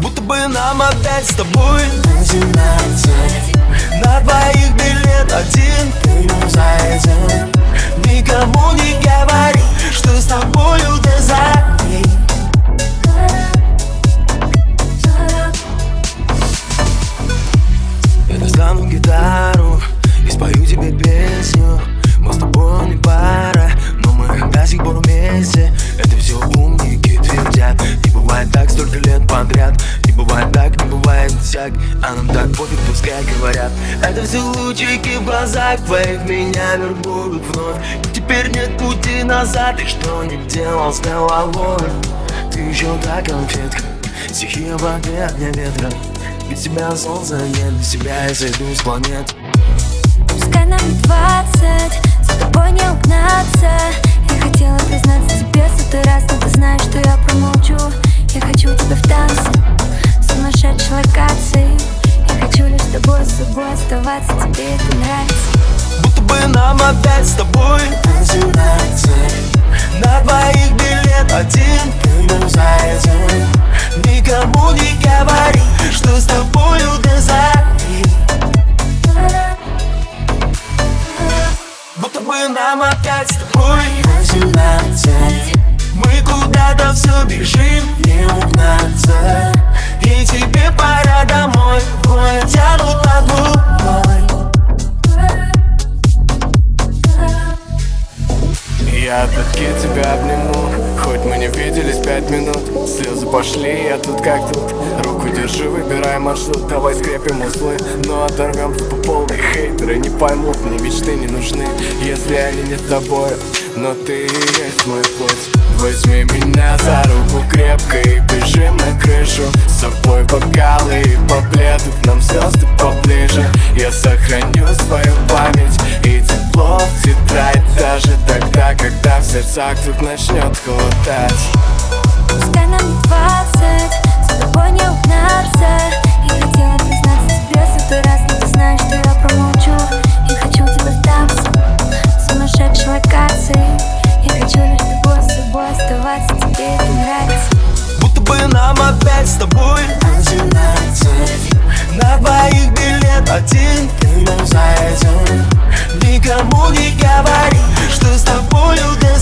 Будто бы нам опять с тобой. начинается подряд. Не бывает так, не бывает всяк А нам так пофиг, пускай говорят. Это все лучики в глазах твоих Меня вербуют вновь. И теперь нет пути назад И что не делал с головой? Ты еще та конфетка Стихия воды, огня ветра. Без тебя солнца нет, без тебя я сойду с планет. Пускай нам не двадцать, за тобой не угнаться оставаться, тебе это нравится. Будто бы нам опять с тобой. Начинается На двоих билет один. Ты за этим Никому не говори, что с тобою до зари Будто бы нам опять с тобой. Начинается Мы куда-то все бежим, не угнаться Я от пятки тебя обниму. Хоть мы не виделись пять минут Слезы пошли, я тут как тут. Руку держи, выбирай маршрут Давай скрепим узлы, но оторвемся по полной Хейтеры не поймут, мне мечты не нужны. Если они не с тобой Но ты есть мой путь. Возьми меня за руку крепко И бежим на крышу. С собой бокалы и по пледу К нам звезды поближе. Я сохраню свою сердцах вдруг начнет холодать Пускай нам не двадцать, за тобой не угнаться. Я хотела признаться тебе сотый раз, но ты знаешь, что я промолчу. Я хочу тебя в сумасшедшей локации. Я хочу лишь с тобой, с собой оставаться, тебе это нравится. Будто бы нам опять с тобой начинается На двоих один Ты за этим Никому не говори, что с тобою до